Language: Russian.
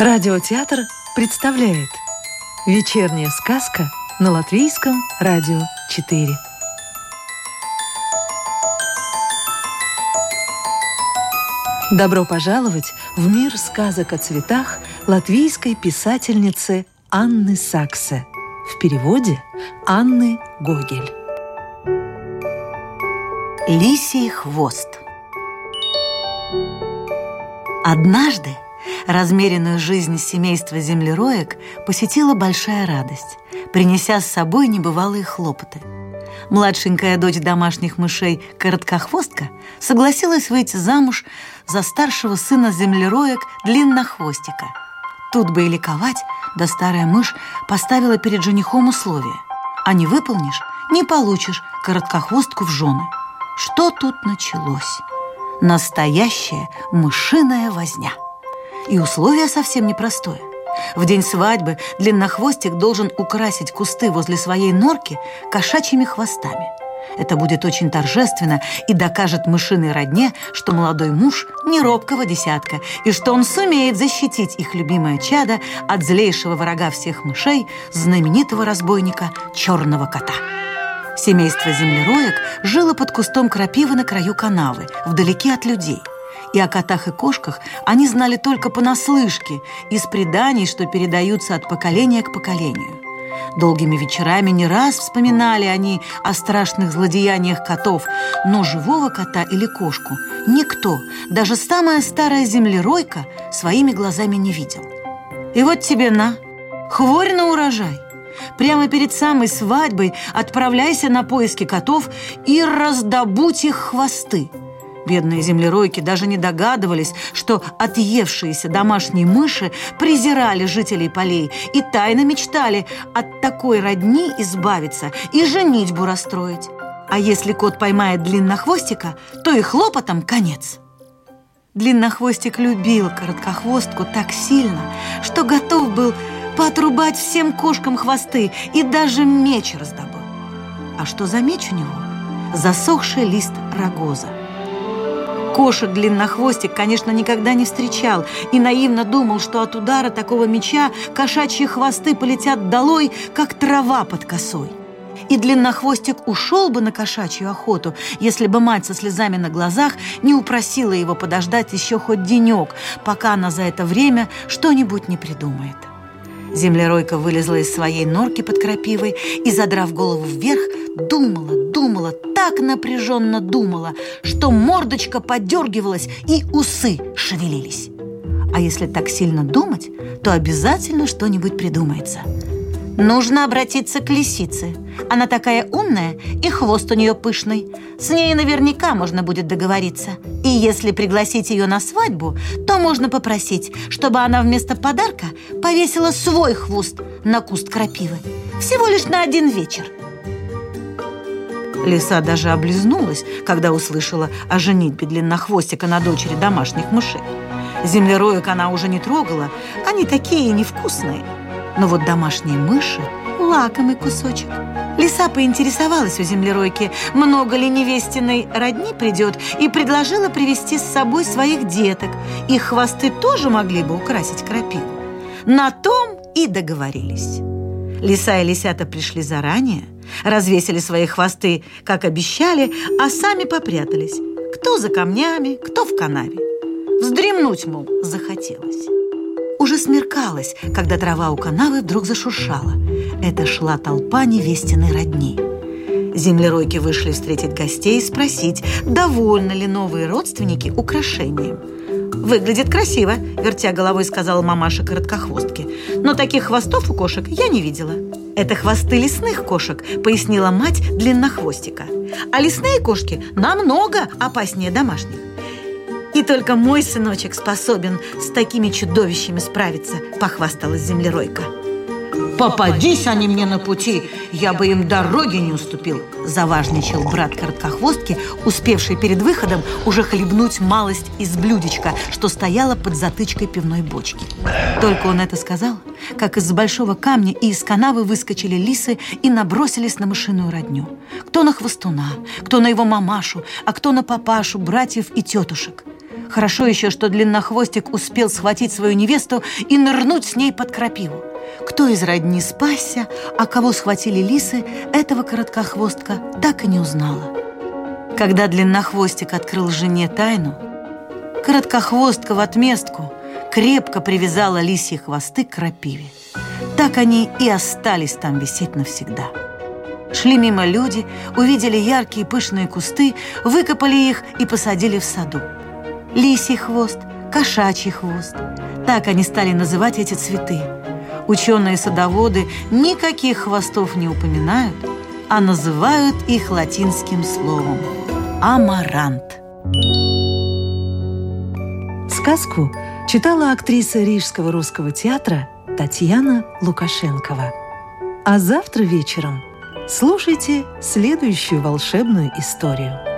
Радиотеатр представляет Вечерняя сказка на Латвийском радио 4 Добро пожаловать в мир сказок о цветах латвийской писательницы Анны Саксе. В переводе Анны Гогель. Лисий хвост. Однажды размеренную жизнь семейства землероек посетила большая радость, принеся с собой небывалые хлопоты. Младшенькая дочь домашних мышей, короткохвостка, согласилась выйти замуж за старшего сына землероек длиннохвостика. Тут бы и ликовать, да старая мышь поставила перед женихом условие. А не выполнишь, не получишь короткохвостку в жены. Что тут началось? Настоящая мышиная возня. И условие совсем непростое. В день свадьбы длиннохвостик должен украсить кусты возле своей норки кошачьими хвостами. Это будет очень торжественно и докажет мышиной родне, что молодой муж не робкого десятка и что он сумеет защитить их любимое чадо от злейшего врага всех мышей, знаменитого разбойника Черного кота. Семейство землероек жило под кустом крапивы на краю канавы, вдалеке от людей – и о котах и кошках они знали только понаслышке, из преданий, что передаются от поколения к поколению. Долгими вечерами не раз вспоминали они о страшных злодеяниях котов, но живого кота или кошку никто, даже самая старая землеройка, своими глазами не видел. И вот тебе на, хворь на урожай. Прямо перед самой свадьбой отправляйся на поиски котов и раздобудь их хвосты – Бедные землеройки даже не догадывались, что отъевшиеся домашние мыши презирали жителей полей и тайно мечтали от такой родни избавиться и женитьбу расстроить. А если кот поймает длиннохвостика, то и хлопотом конец. Длиннохвостик любил короткохвостку так сильно, что готов был поотрубать всем кошкам хвосты и даже меч раздобыл. А что за меч у него? Засохший лист рогоза. Кошек длиннохвостик, конечно, никогда не встречал и наивно думал, что от удара такого меча кошачьи хвосты полетят долой, как трава под косой. И длиннохвостик ушел бы на кошачью охоту, если бы мать со слезами на глазах не упросила его подождать еще хоть денек, пока она за это время что-нибудь не придумает. Землеройка вылезла из своей норки под крапивой и, задрав голову вверх, думала, думала, так напряженно думала, что мордочка подергивалась и усы шевелились. А если так сильно думать, то обязательно что-нибудь придумается. Нужно обратиться к лисице. Она такая умная, и хвост у нее пышный. С ней наверняка можно будет договориться. И если пригласить ее на свадьбу, то можно попросить, чтобы она вместо подарка повесила свой хвост на куст крапивы. Всего лишь на один вечер. Лиса даже облизнулась, когда услышала о женитьбе длиннохвостика на дочери домашних мышей. Землероек она уже не трогала, они такие невкусные – но вот домашние мыши – лакомый кусочек. Лиса поинтересовалась у землеройки, много ли невестиной родни придет, и предложила привести с собой своих деток. Их хвосты тоже могли бы украсить крапиву. На том и договорились. Лиса и лисята пришли заранее, развесили свои хвосты, как обещали, а сами попрятались. Кто за камнями, кто в канаве. Вздремнуть, мол, захотелось. Уже смеркалось, когда трава у канавы вдруг зашуршала. Это шла толпа невестиной родни. Землеройки вышли встретить гостей и спросить, довольны ли новые родственники украшением. «Выглядит красиво», – вертя головой сказала мамаша короткохвостки. «Но таких хвостов у кошек я не видела». «Это хвосты лесных кошек», – пояснила мать длиннохвостика. «А лесные кошки намного опаснее домашних». И только мой сыночек способен с такими чудовищами справиться, похвасталась землеройка. Попадись они мне на пути, я бы им дороги не уступил. Заважничал брат короткохвостки, успевший перед выходом уже хлебнуть малость из блюдечка, что стояло под затычкой пивной бочки. Только он это сказал, как из большого камня и из канавы выскочили лисы и набросились на мышиную родню. Кто на хвостуна, кто на его мамашу, а кто на папашу, братьев и тетушек. Хорошо еще, что длиннохвостик успел схватить свою невесту и нырнуть с ней под крапиву. Кто из родни спасся, а кого схватили лисы, этого короткохвостка так и не узнала. Когда длиннохвостик открыл жене тайну, короткохвостка в отместку крепко привязала лисьи хвосты к крапиве. Так они и остались там висеть навсегда. Шли мимо люди, увидели яркие пышные кусты, выкопали их и посадили в саду. Лисий хвост, кошачий хвост. Так они стали называть эти цветы. Ученые-садоводы никаких хвостов не упоминают, а называют их латинским словом – амарант. Сказку читала актриса Рижского русского театра Татьяна Лукашенкова. А завтра вечером слушайте следующую волшебную историю –